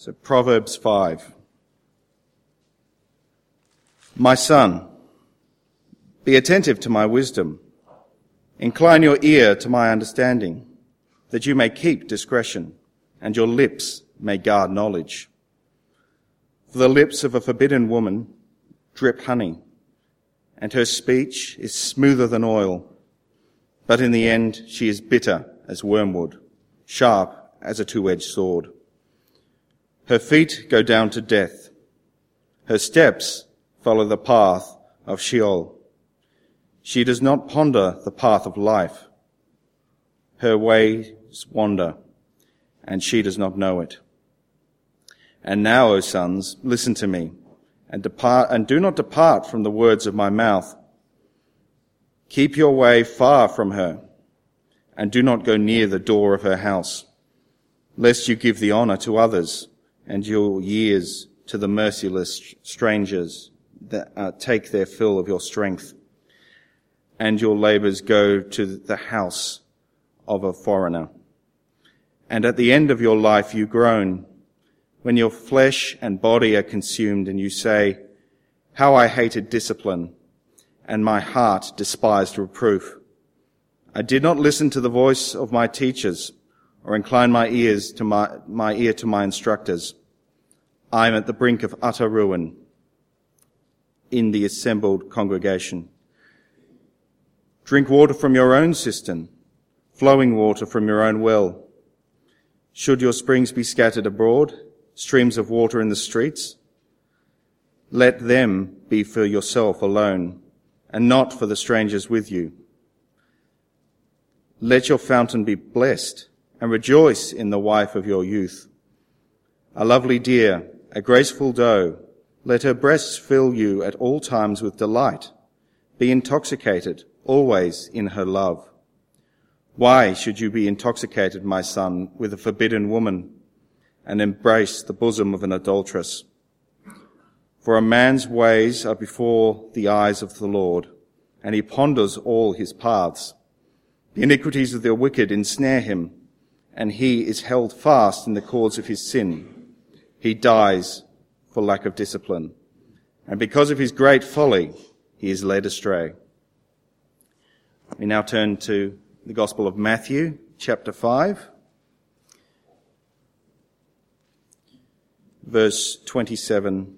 So Proverbs 5. My son, be attentive to my wisdom. Incline your ear to my understanding, that you may keep discretion and your lips may guard knowledge. For the lips of a forbidden woman drip honey, and her speech is smoother than oil. But in the end, she is bitter as wormwood, sharp as a two-edged sword. Her feet go down to death. Her steps follow the path of Sheol. She does not ponder the path of life. Her ways wander, and she does not know it. And now, O sons, listen to me, and depart, and do not depart from the words of my mouth. Keep your way far from her, and do not go near the door of her house, lest you give the honor to others, and your years to the merciless strangers that uh, take their fill of your strength, and your labors go to the house of a foreigner. And at the end of your life you groan, when your flesh and body are consumed and you say, how I hated discipline and my heart despised reproof. I did not listen to the voice of my teachers or incline my ears to my, my ear to my instructors. I am at the brink of utter ruin in the assembled congregation. Drink water from your own cistern, flowing water from your own well. Should your springs be scattered abroad, streams of water in the streets. Let them be for yourself alone and not for the strangers with you. Let your fountain be blessed and rejoice in the wife of your youth. A lovely deer, a graceful doe, let her breasts fill you at all times with delight. Be intoxicated always in her love. Why should you be intoxicated, my son, with a forbidden woman? and embrace the bosom of an adulteress. For a man's ways are before the eyes of the Lord, and he ponders all his paths. The iniquities of the wicked ensnare him, and he is held fast in the cords of his sin. He dies for lack of discipline, and because of his great folly, he is led astray. We now turn to the Gospel of Matthew, chapter 5. verse 27.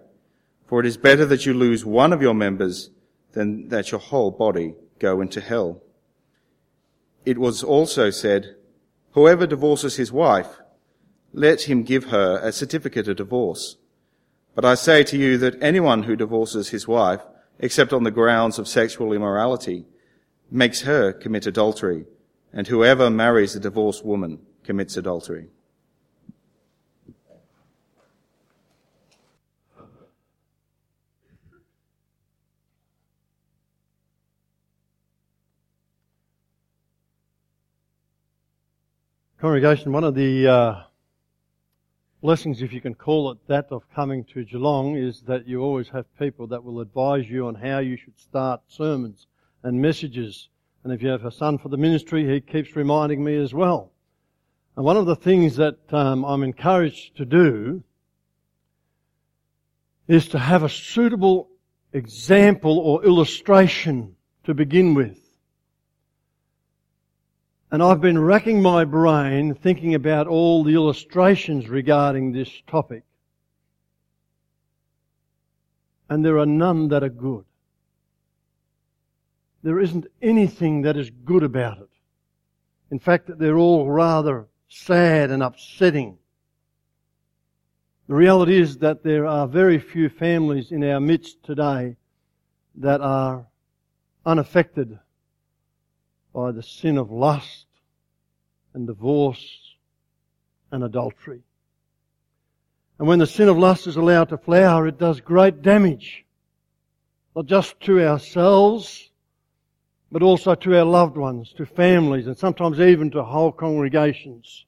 For it is better that you lose one of your members than that your whole body go into hell. It was also said, whoever divorces his wife, let him give her a certificate of divorce. But I say to you that anyone who divorces his wife, except on the grounds of sexual immorality, makes her commit adultery, and whoever marries a divorced woman commits adultery. Congregation, one of the uh, blessings, if you can call it that, of coming to Geelong is that you always have people that will advise you on how you should start sermons and messages. And if you have a son for the ministry, he keeps reminding me as well. And one of the things that um, I'm encouraged to do is to have a suitable example or illustration to begin with. And I've been racking my brain thinking about all the illustrations regarding this topic. And there are none that are good. There isn't anything that is good about it. In fact, they're all rather sad and upsetting. The reality is that there are very few families in our midst today that are unaffected by the sin of lust and divorce and adultery. And when the sin of lust is allowed to flower, it does great damage. Not just to ourselves, but also to our loved ones, to families, and sometimes even to whole congregations.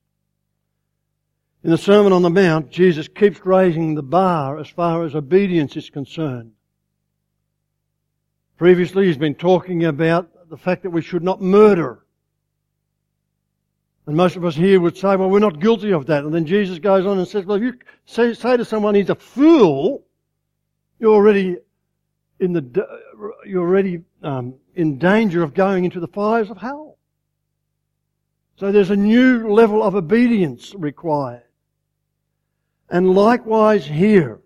In the Sermon on the Mount, Jesus keeps raising the bar as far as obedience is concerned. Previously, he's been talking about the fact that we should not murder. And most of us here would say, well, we're not guilty of that. And then Jesus goes on and says, well, if you say, say to someone he's a fool, you're already in the, you're already um, in danger of going into the fires of hell. So there's a new level of obedience required. And likewise here,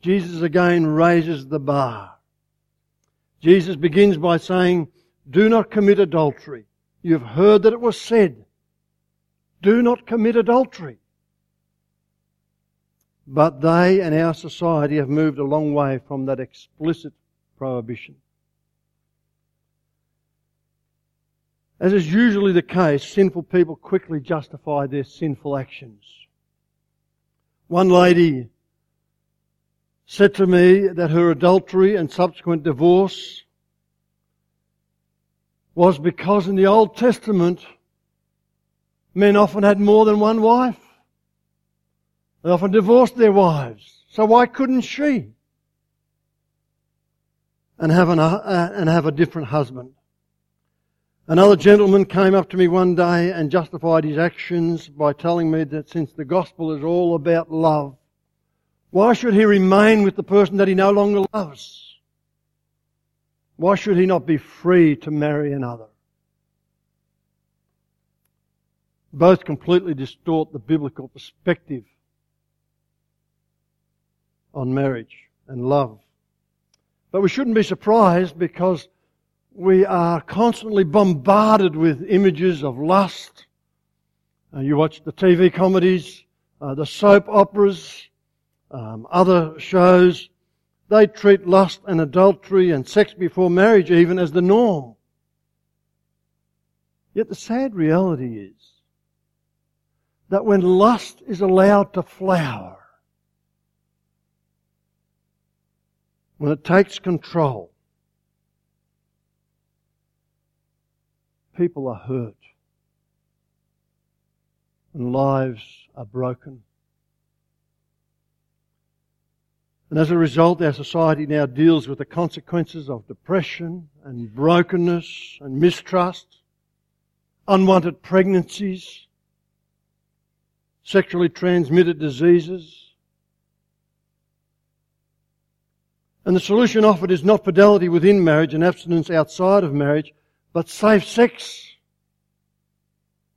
Jesus again raises the bar. Jesus begins by saying, do not commit adultery. You've heard that it was said, do not commit adultery. But they and our society have moved a long way from that explicit prohibition. As is usually the case, sinful people quickly justify their sinful actions. One lady said to me that her adultery and subsequent divorce was because in the Old Testament, men often had more than one wife. They often divorced their wives. So why couldn't she? And have, an, uh, and have a different husband. Another gentleman came up to me one day and justified his actions by telling me that since the gospel is all about love, why should he remain with the person that he no longer loves? Why should he not be free to marry another? Both completely distort the biblical perspective on marriage and love. But we shouldn't be surprised because we are constantly bombarded with images of lust. Uh, you watch the TV comedies, uh, the soap operas, um, other shows. They treat lust and adultery and sex before marriage even as the norm. Yet the sad reality is that when lust is allowed to flower, when it takes control, people are hurt and lives are broken. And as a result, our society now deals with the consequences of depression and brokenness and mistrust, unwanted pregnancies, sexually transmitted diseases. And the solution offered is not fidelity within marriage and abstinence outside of marriage, but safe sex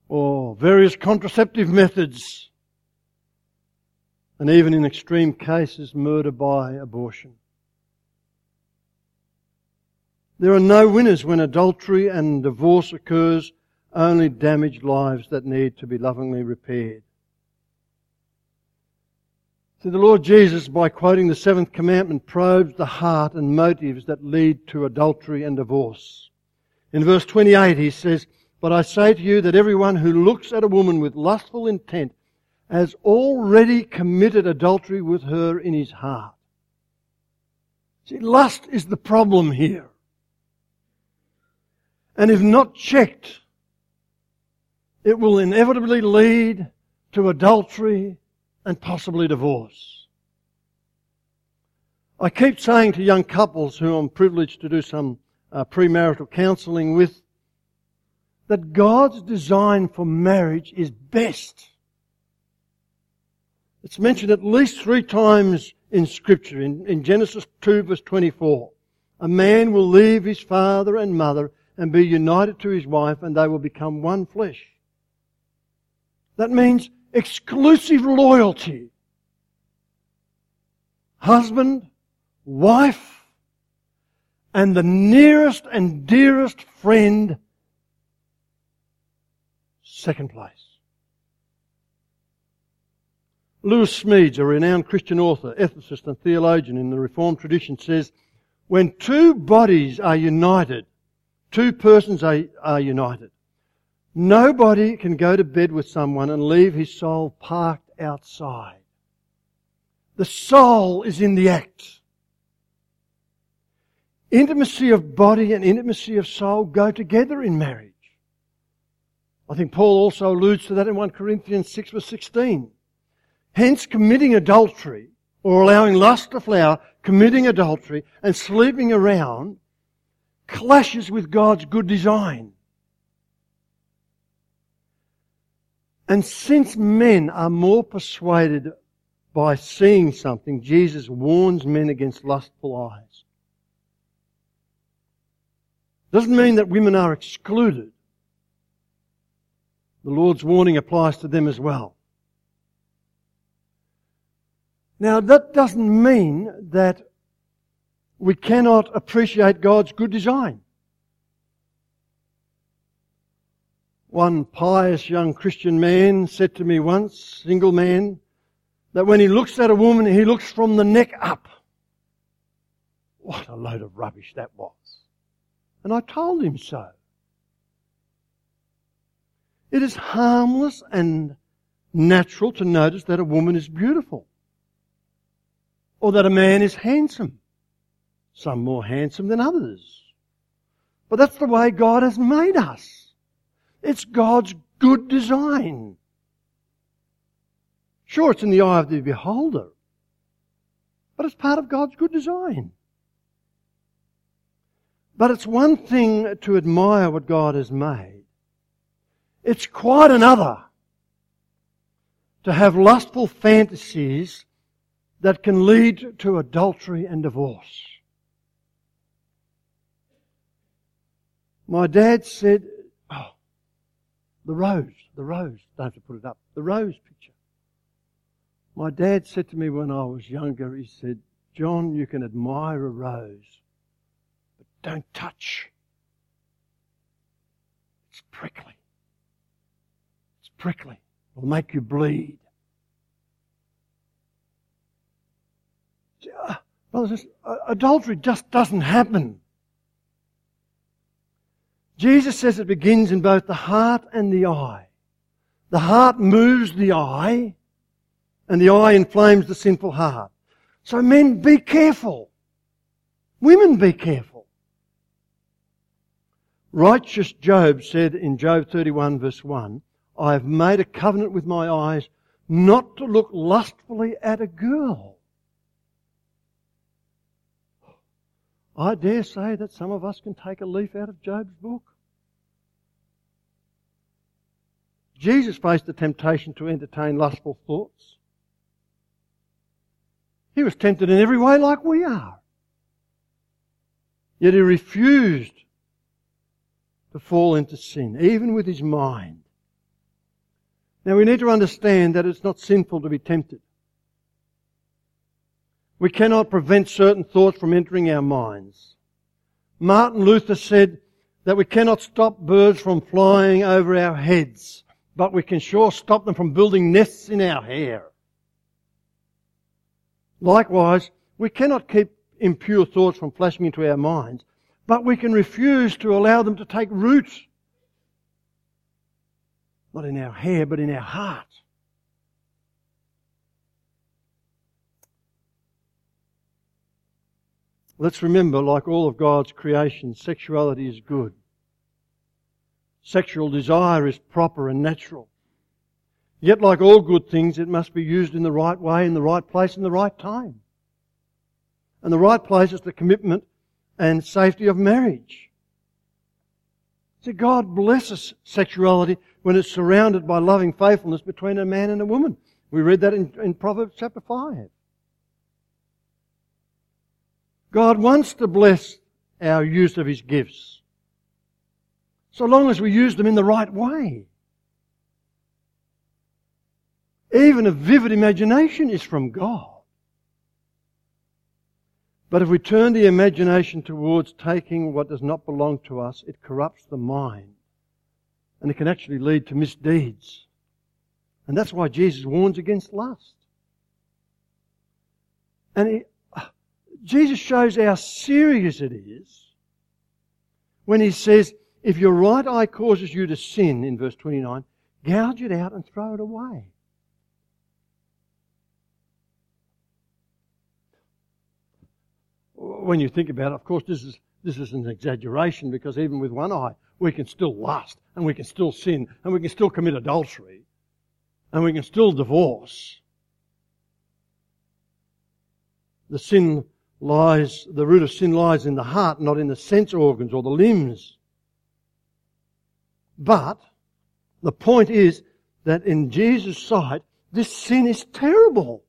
or various contraceptive methods and even in extreme cases murder by abortion. There are no winners when adultery and divorce occurs, only damaged lives that need to be lovingly repaired. So the Lord Jesus, by quoting the seventh commandment, probes the heart and motives that lead to adultery and divorce. In verse 28 he says, But I say to you that everyone who looks at a woman with lustful intent has already committed adultery with her in his heart. See, lust is the problem here. And if not checked, it will inevitably lead to adultery and possibly divorce. I keep saying to young couples who I'm privileged to do some uh, premarital counseling with that God's design for marriage is best. It's mentioned at least three times in scripture in, in Genesis 2 verse 24. A man will leave his father and mother and be united to his wife and they will become one flesh. That means exclusive loyalty. Husband, wife, and the nearest and dearest friend, second place. Lewis Smedes, a renowned Christian author, ethicist and theologian in the Reformed tradition says, when two bodies are united, two persons are, are united, nobody can go to bed with someone and leave his soul parked outside. The soul is in the act. Intimacy of body and intimacy of soul go together in marriage. I think Paul also alludes to that in 1 Corinthians 6 verse 16. Hence committing adultery or allowing lust to flower, committing adultery and sleeping around clashes with God's good design. And since men are more persuaded by seeing something, Jesus warns men against lustful eyes. Doesn't mean that women are excluded. The Lord's warning applies to them as well. Now that doesn't mean that we cannot appreciate God's good design. One pious young Christian man said to me once, single man, that when he looks at a woman, he looks from the neck up. What a load of rubbish that was. And I told him so. It is harmless and natural to notice that a woman is beautiful. Or that a man is handsome. Some more handsome than others. But that's the way God has made us. It's God's good design. Sure, it's in the eye of the beholder. But it's part of God's good design. But it's one thing to admire what God has made. It's quite another to have lustful fantasies that can lead to adultery and divorce. My dad said, oh, the rose, the rose, don't have to put it up, the rose picture. My dad said to me when I was younger, he said, John, you can admire a rose, but don't touch. It's prickly. It's prickly. It'll make you bleed. Uh, brothers, uh, adultery just doesn't happen. Jesus says it begins in both the heart and the eye. The heart moves the eye, and the eye inflames the sinful heart. So men, be careful. Women, be careful. Righteous Job said in Job 31 verse 1, I have made a covenant with my eyes not to look lustfully at a girl. I dare say that some of us can take a leaf out of Job's book. Jesus faced the temptation to entertain lustful thoughts. He was tempted in every way like we are. Yet he refused to fall into sin, even with his mind. Now we need to understand that it's not sinful to be tempted. We cannot prevent certain thoughts from entering our minds. Martin Luther said that we cannot stop birds from flying over our heads, but we can sure stop them from building nests in our hair. Likewise, we cannot keep impure thoughts from flashing into our minds, but we can refuse to allow them to take root. Not in our hair, but in our heart. Let's remember, like all of God's creation, sexuality is good. Sexual desire is proper and natural. Yet, like all good things, it must be used in the right way, in the right place, in the right time. And the right place is the commitment and safety of marriage. See, God blesses sexuality when it's surrounded by loving faithfulness between a man and a woman. We read that in, in Proverbs chapter 5. God wants to bless our use of His gifts. So long as we use them in the right way. Even a vivid imagination is from God. But if we turn the imagination towards taking what does not belong to us, it corrupts the mind. And it can actually lead to misdeeds. And that's why Jesus warns against lust. And Jesus shows how serious it is when he says, if your right eye causes you to sin, in verse 29, gouge it out and throw it away. When you think about it, of course, this is, this is an exaggeration because even with one eye, we can still lust and we can still sin and we can still commit adultery and we can still divorce. The sin lies, the root of sin lies in the heart, not in the sense organs or the limbs. But the point is that in Jesus' sight, this sin is terrible.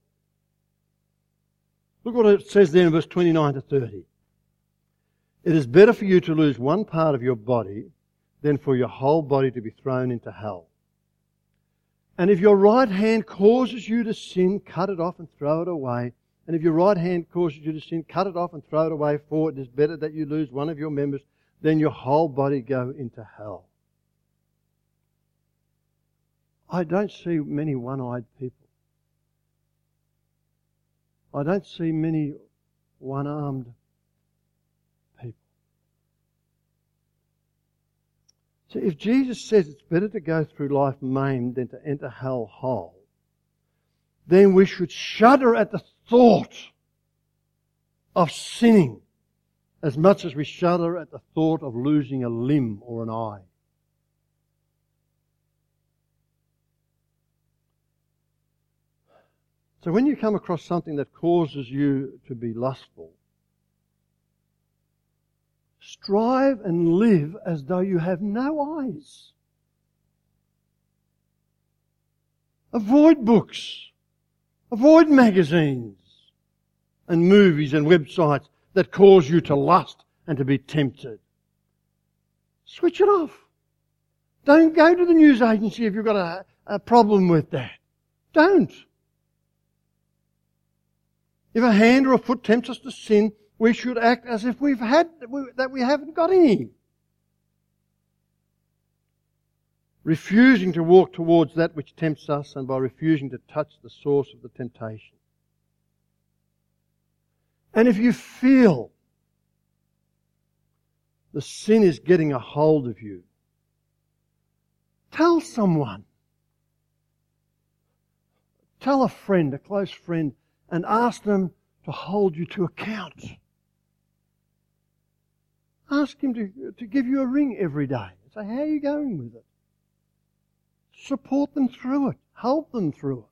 Look what it says there in verse 29 to 30. It is better for you to lose one part of your body than for your whole body to be thrown into hell. And if your right hand causes you to sin, cut it off and throw it away. And if your right hand causes you to sin, cut it off and throw it away, for it is better that you lose one of your members than your whole body go into hell. I don't see many one eyed people. I don't see many one armed people. So if Jesus says it's better to go through life maimed than to enter hell whole, then we should shudder at the thought of sinning as much as we shudder at the thought of losing a limb or an eye. So when you come across something that causes you to be lustful, strive and live as though you have no eyes. Avoid books. Avoid magazines and movies and websites that cause you to lust and to be tempted. Switch it off. Don't go to the news agency if you've got a, a problem with that. Don't. If a hand or a foot tempts us to sin, we should act as if we've had, that we haven't got any. Refusing to walk towards that which tempts us and by refusing to touch the source of the temptation. And if you feel the sin is getting a hold of you, tell someone. Tell a friend, a close friend, and ask them to hold you to account. Ask him to, to give you a ring every day. Say, how are you going with it? Support them through it. Help them through it.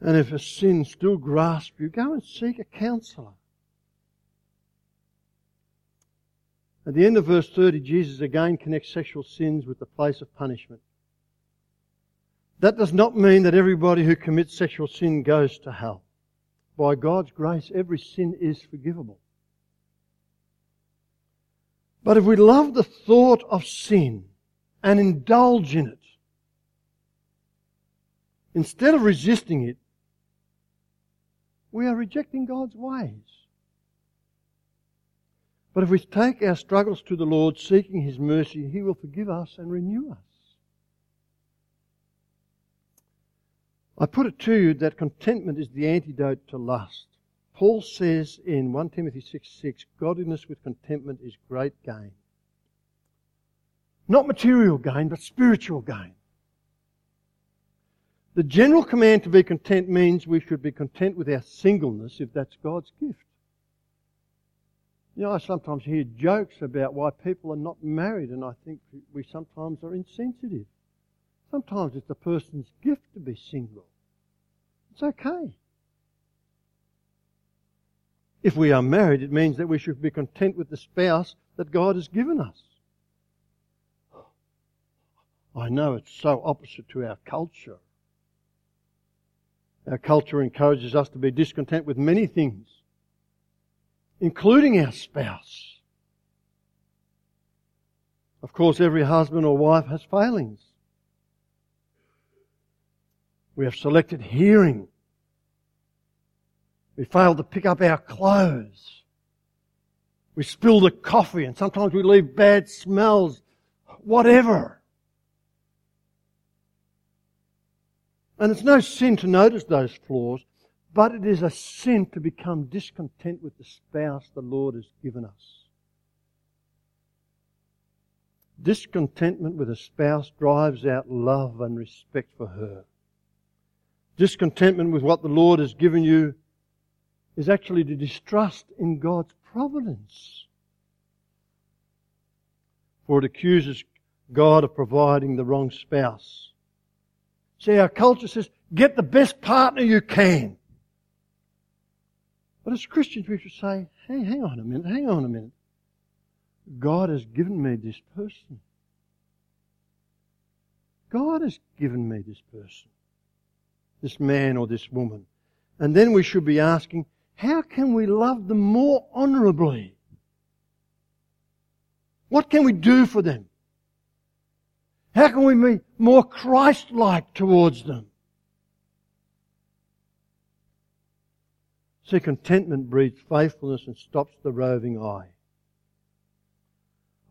And if a sin still grasps you, go and seek a counselor. At the end of verse 30, Jesus again connects sexual sins with the place of punishment. That does not mean that everybody who commits sexual sin goes to hell. By God's grace, every sin is forgivable. But if we love the thought of sin and indulge in it, instead of resisting it, we are rejecting God's ways. But if we take our struggles to the Lord, seeking His mercy, He will forgive us and renew us. I put it to you that contentment is the antidote to lust. Paul says in 1 Timothy 6 6, godliness with contentment is great gain. Not material gain, but spiritual gain. The general command to be content means we should be content with our singleness if that's God's gift. You know, I sometimes hear jokes about why people are not married, and I think we sometimes are insensitive. Sometimes it's the person's gift to be single. It's okay. If we are married, it means that we should be content with the spouse that God has given us. I know it's so opposite to our culture. Our culture encourages us to be discontent with many things, including our spouse. Of course, every husband or wife has failings. We have selected hearing. We fail to pick up our clothes. We spill the coffee and sometimes we leave bad smells. Whatever. And it's no sin to notice those flaws, but it is a sin to become discontent with the spouse the Lord has given us. Discontentment with a spouse drives out love and respect for her. Discontentment with what the Lord has given you is actually to distrust in God's providence. For it accuses God of providing the wrong spouse. See, our culture says, get the best partner you can. But as Christians, we should say, hey, hang on a minute, hang on a minute. God has given me this person. God has given me this person, this man or this woman. And then we should be asking, how can we love them more honourably? What can we do for them? How can we be more Christ-like towards them? See, contentment breeds faithfulness and stops the roving eye.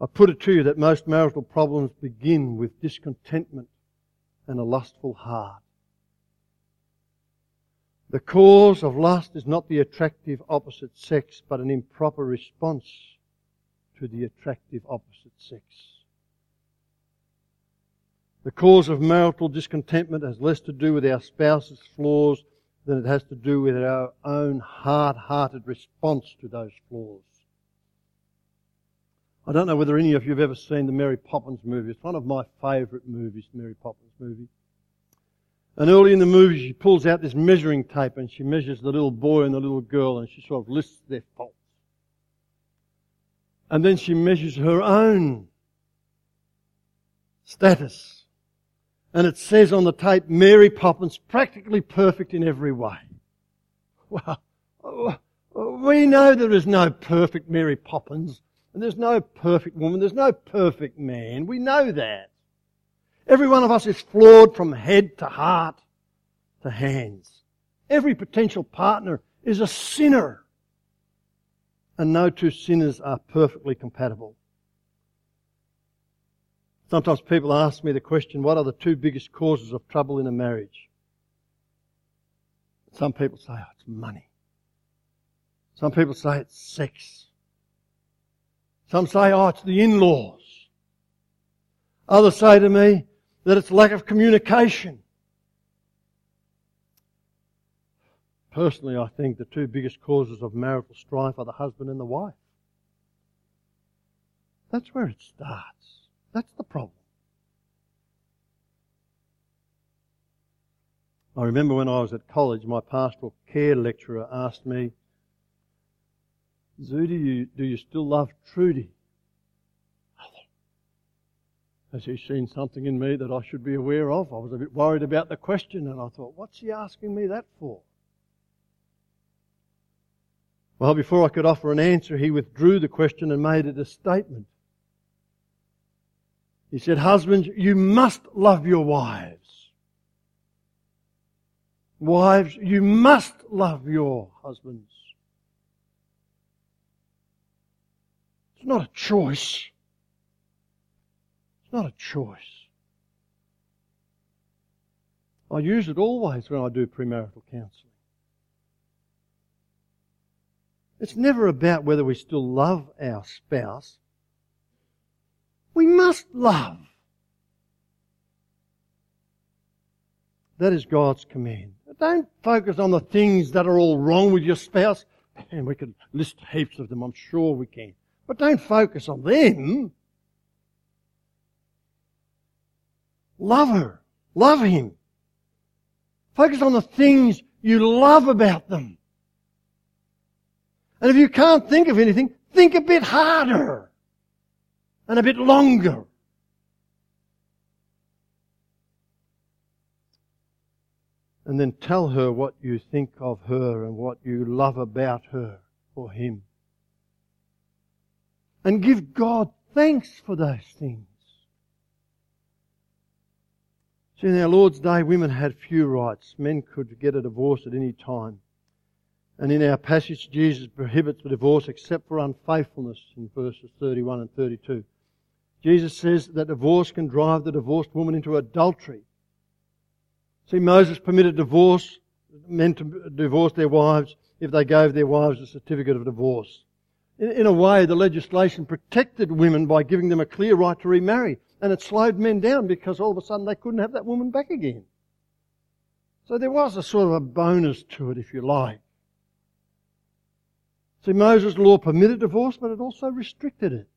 I put it to you that most marital problems begin with discontentment and a lustful heart. The cause of lust is not the attractive opposite sex, but an improper response to the attractive opposite sex. The cause of marital discontentment has less to do with our spouse's flaws than it has to do with our own hard-hearted response to those flaws. I don't know whether any of you have ever seen the Mary Poppins movie. It's one of my favourite movies, Mary Poppins movie. And early in the movie, she pulls out this measuring tape and she measures the little boy and the little girl and she sort of lists their faults. And then she measures her own status. And it says on the tape, Mary Poppins, practically perfect in every way. Well, we know there is no perfect Mary Poppins, and there's no perfect woman, there's no perfect man. We know that. Every one of us is flawed from head to heart to hands. Every potential partner is a sinner. And no two sinners are perfectly compatible. Sometimes people ask me the question, what are the two biggest causes of trouble in a marriage? Some people say, oh, it's money. Some people say it's sex. Some say, oh, it's the in-laws. Others say to me that it's lack of communication. Personally, I think the two biggest causes of marital strife are the husband and the wife. That's where it starts. That's the problem. I remember when I was at college, my pastoral care lecturer asked me, do you, do you still love Trudy? Has he seen something in me that I should be aware of? I was a bit worried about the question and I thought, what's he asking me that for? Well, before I could offer an answer, he withdrew the question and made it a statement. He said, Husbands, you must love your wives. Wives, you must love your husbands. It's not a choice. It's not a choice. I use it always when I do premarital counselling. It's never about whether we still love our spouse. We must love. That is God's command. Don't focus on the things that are all wrong with your spouse. And we could list heaps of them, I'm sure we can. But don't focus on them. Love her. Love him. Focus on the things you love about them. And if you can't think of anything, think a bit harder and a bit longer. And then tell her what you think of her and what you love about her or him. And give God thanks for those things. See, in our Lord's Day, women had few rights. Men could get a divorce at any time. And in our passage, Jesus prohibits the divorce except for unfaithfulness in verses 31 and 32. Jesus says that divorce can drive the divorced woman into adultery. See, Moses permitted divorce, men to divorce their wives if they gave their wives a certificate of divorce. In, in a way, the legislation protected women by giving them a clear right to remarry, and it slowed men down because all of a sudden they couldn't have that woman back again. So there was a sort of a bonus to it, if you like. See, Moses' law permitted divorce, but it also restricted it.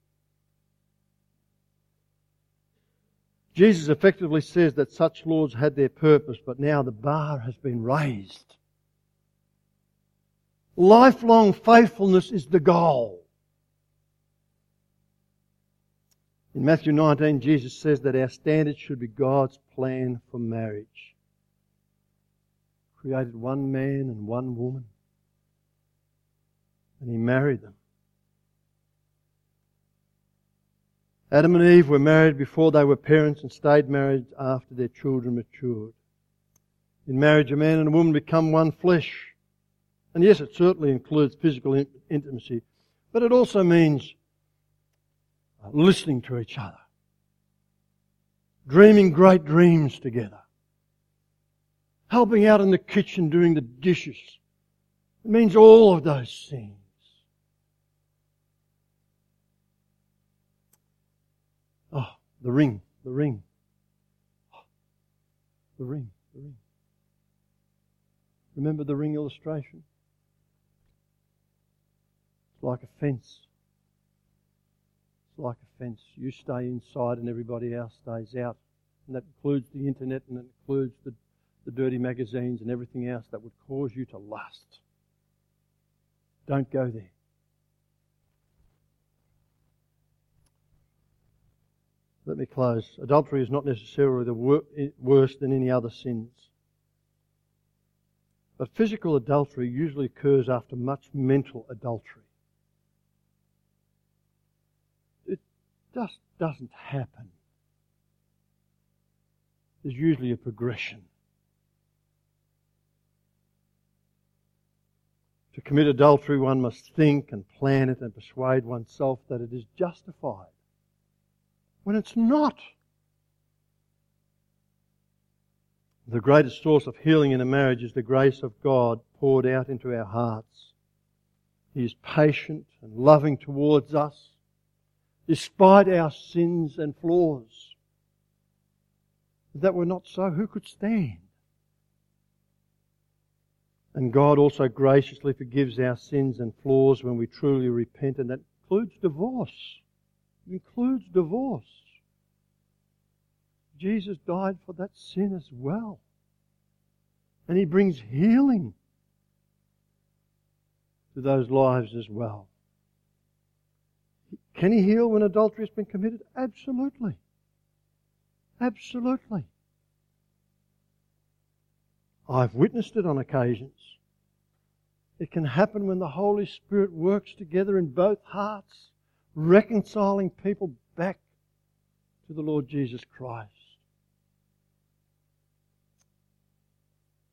Jesus effectively says that such laws had their purpose, but now the bar has been raised. Lifelong faithfulness is the goal. In Matthew 19, Jesus says that our standard should be God's plan for marriage. Created one man and one woman, and He married them. Adam and Eve were married before they were parents and stayed married after their children matured. In marriage, a man and a woman become one flesh. And yes, it certainly includes physical in- intimacy, but it also means uh, listening to each other, dreaming great dreams together, helping out in the kitchen doing the dishes. It means all of those things. Oh, the ring, the ring. The ring, the ring. Remember the ring illustration? It's like a fence. It's like a fence. You stay inside and everybody else stays out. And that includes the internet and it includes the, the dirty magazines and everything else that would cause you to lust. Don't go there. Let me close. Adultery is not necessarily the wor- worse than any other sins. But physical adultery usually occurs after much mental adultery. It just doesn't happen. There's usually a progression. To commit adultery, one must think and plan it and persuade oneself that it is justified when it's not. The greatest source of healing in a marriage is the grace of God poured out into our hearts. He is patient and loving towards us, despite our sins and flaws. If that were not so, who could stand? And God also graciously forgives our sins and flaws when we truly repent, and that includes divorce. Includes divorce. Jesus died for that sin as well. And He brings healing to those lives as well. Can He heal when adultery has been committed? Absolutely. Absolutely. I've witnessed it on occasions. It can happen when the Holy Spirit works together in both hearts, reconciling people back to the Lord Jesus Christ.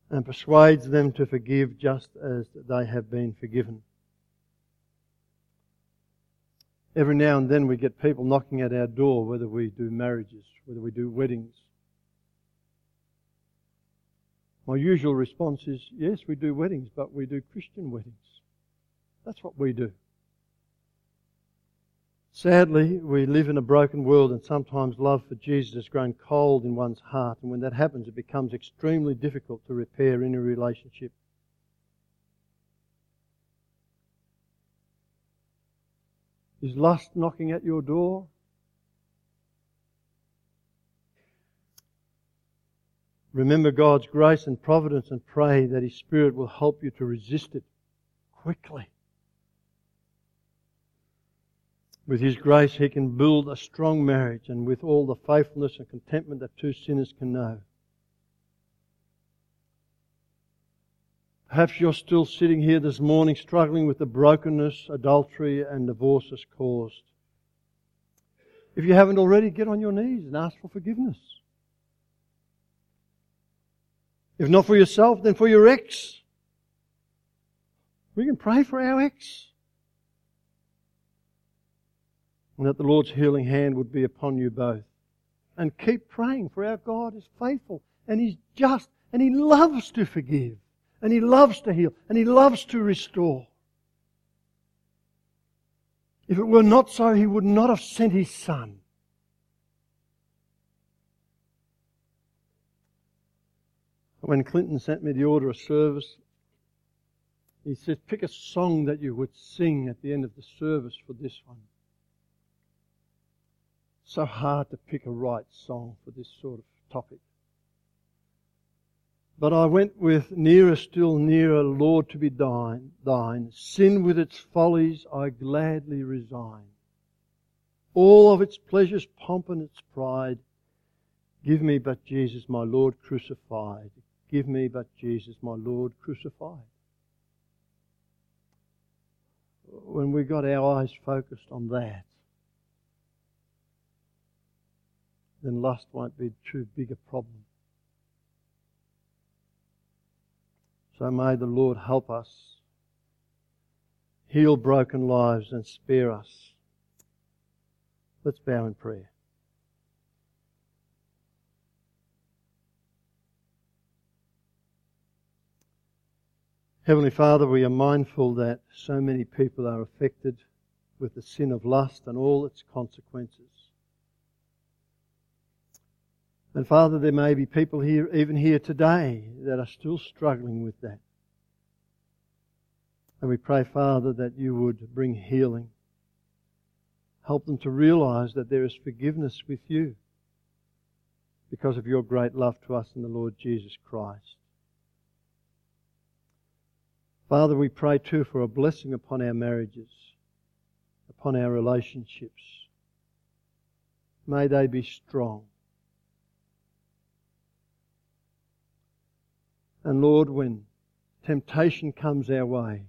and persuades them to forgive just as they have been forgiven. Every now and then we get people knocking at our door, whether we do marriages, whether we do weddings. My usual response is, yes, we do weddings, but we do Christian weddings. That's what we do. Sadly, we live in a broken world and sometimes love for Jesus has grown cold in one's heart. And when that happens, it becomes extremely difficult to repair any relationship. Is lust knocking at your door? Remember God's grace and providence and pray that His Spirit will help you to resist it quickly. With His grace, He can build a strong marriage and with all the faithfulness and contentment that two sinners can know. Perhaps you're still sitting here this morning struggling with the brokenness, adultery, and divorce has caused. If you haven't already, get on your knees and ask for forgiveness. If not for yourself, then for your ex. We can pray for our ex and that the Lord's healing hand would be upon you both. And keep praying, for our God is faithful and He's just And He loves to forgive. And He loves to heal. And He loves to restore. If it were not so, He would not have sent His Son. When Clinton sent me the order of service, he says, pick a song that you would sing at the end of the service for this one. So hard to pick a right song for this sort of topic. But I went with nearer, still nearer, Lord, to be thine, thine. Sin with its follies I gladly resign. All of its pleasures, pomp and its pride. Give me but Jesus, my Lord crucified. Give me but Jesus, my Lord crucified. When we got our eyes focused on that, then lust won't be too big a problem. So may the Lord help us, heal broken lives, and spare us. Let's bow in prayer. Heavenly Father, we are mindful that so many people are affected with the sin of lust and all its consequences. And Father, there may be people here, even here today, that are still struggling with that. And we pray, Father, that you would bring healing. Help them to realize that there is forgiveness with you because of your great love to us in the Lord Jesus Christ. Father, we pray too for a blessing upon our marriages, upon our relationships. May they be strong. And Lord, when temptation comes our way,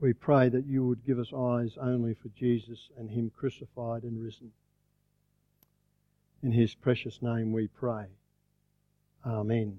we pray that you would give us eyes only for Jesus and Him crucified and risen. In His precious name we pray. Amen.